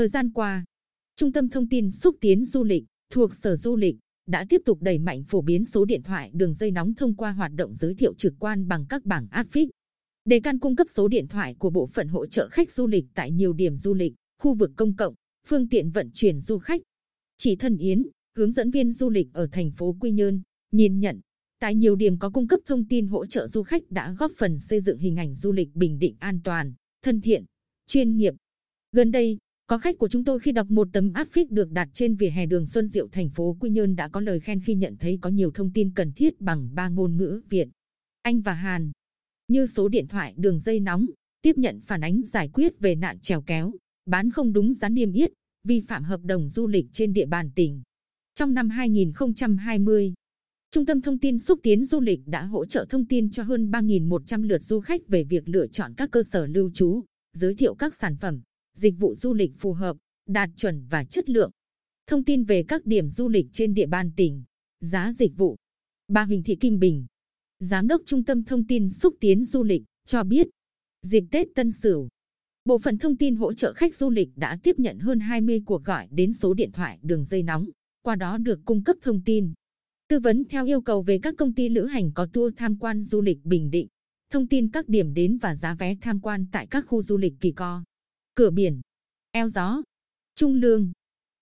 Thời gian qua, Trung tâm Thông tin Xúc tiến Du lịch thuộc Sở Du lịch đã tiếp tục đẩy mạnh phổ biến số điện thoại đường dây nóng thông qua hoạt động giới thiệu trực quan bằng các bảng áp phích. Đề can cung cấp số điện thoại của bộ phận hỗ trợ khách du lịch tại nhiều điểm du lịch, khu vực công cộng, phương tiện vận chuyển du khách. chỉ Thân Yến, hướng dẫn viên du lịch ở thành phố Quy Nhơn, nhìn nhận, tại nhiều điểm có cung cấp thông tin hỗ trợ du khách đã góp phần xây dựng hình ảnh du lịch bình định an toàn, thân thiện, chuyên nghiệp. Gần đây, có khách của chúng tôi khi đọc một tấm áp phích được đặt trên vỉa hè đường Xuân Diệu thành phố Quy Nhơn đã có lời khen khi nhận thấy có nhiều thông tin cần thiết bằng ba ngôn ngữ Việt, Anh và Hàn, như số điện thoại đường dây nóng, tiếp nhận phản ánh giải quyết về nạn trèo kéo, bán không đúng giá niêm yết, vi phạm hợp đồng du lịch trên địa bàn tỉnh. Trong năm 2020, Trung tâm Thông tin Xúc tiến Du lịch đã hỗ trợ thông tin cho hơn 3.100 lượt du khách về việc lựa chọn các cơ sở lưu trú, giới thiệu các sản phẩm, dịch vụ du lịch phù hợp, đạt chuẩn và chất lượng. Thông tin về các điểm du lịch trên địa bàn tỉnh, giá dịch vụ. Bà Huỳnh Thị Kim Bình, Giám đốc Trung tâm Thông tin Xúc tiến Du lịch, cho biết, dịp Tết Tân Sửu, Bộ phận thông tin hỗ trợ khách du lịch đã tiếp nhận hơn 20 cuộc gọi đến số điện thoại đường dây nóng, qua đó được cung cấp thông tin, tư vấn theo yêu cầu về các công ty lữ hành có tour tham quan du lịch Bình Định, thông tin các điểm đến và giá vé tham quan tại các khu du lịch Kỳ Co, Cửa Biển, Eo Gió, Trung Lương.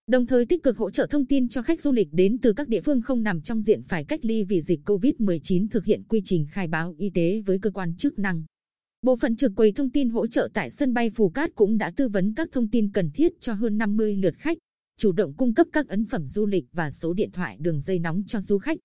Đồng thời tích cực hỗ trợ thông tin cho khách du lịch đến từ các địa phương không nằm trong diện phải cách ly vì dịch COVID-19 thực hiện quy trình khai báo y tế với cơ quan chức năng. Bộ phận trực quầy thông tin hỗ trợ tại sân bay Phù Cát cũng đã tư vấn các thông tin cần thiết cho hơn 50 lượt khách, chủ động cung cấp các ấn phẩm du lịch và số điện thoại đường dây nóng cho du khách.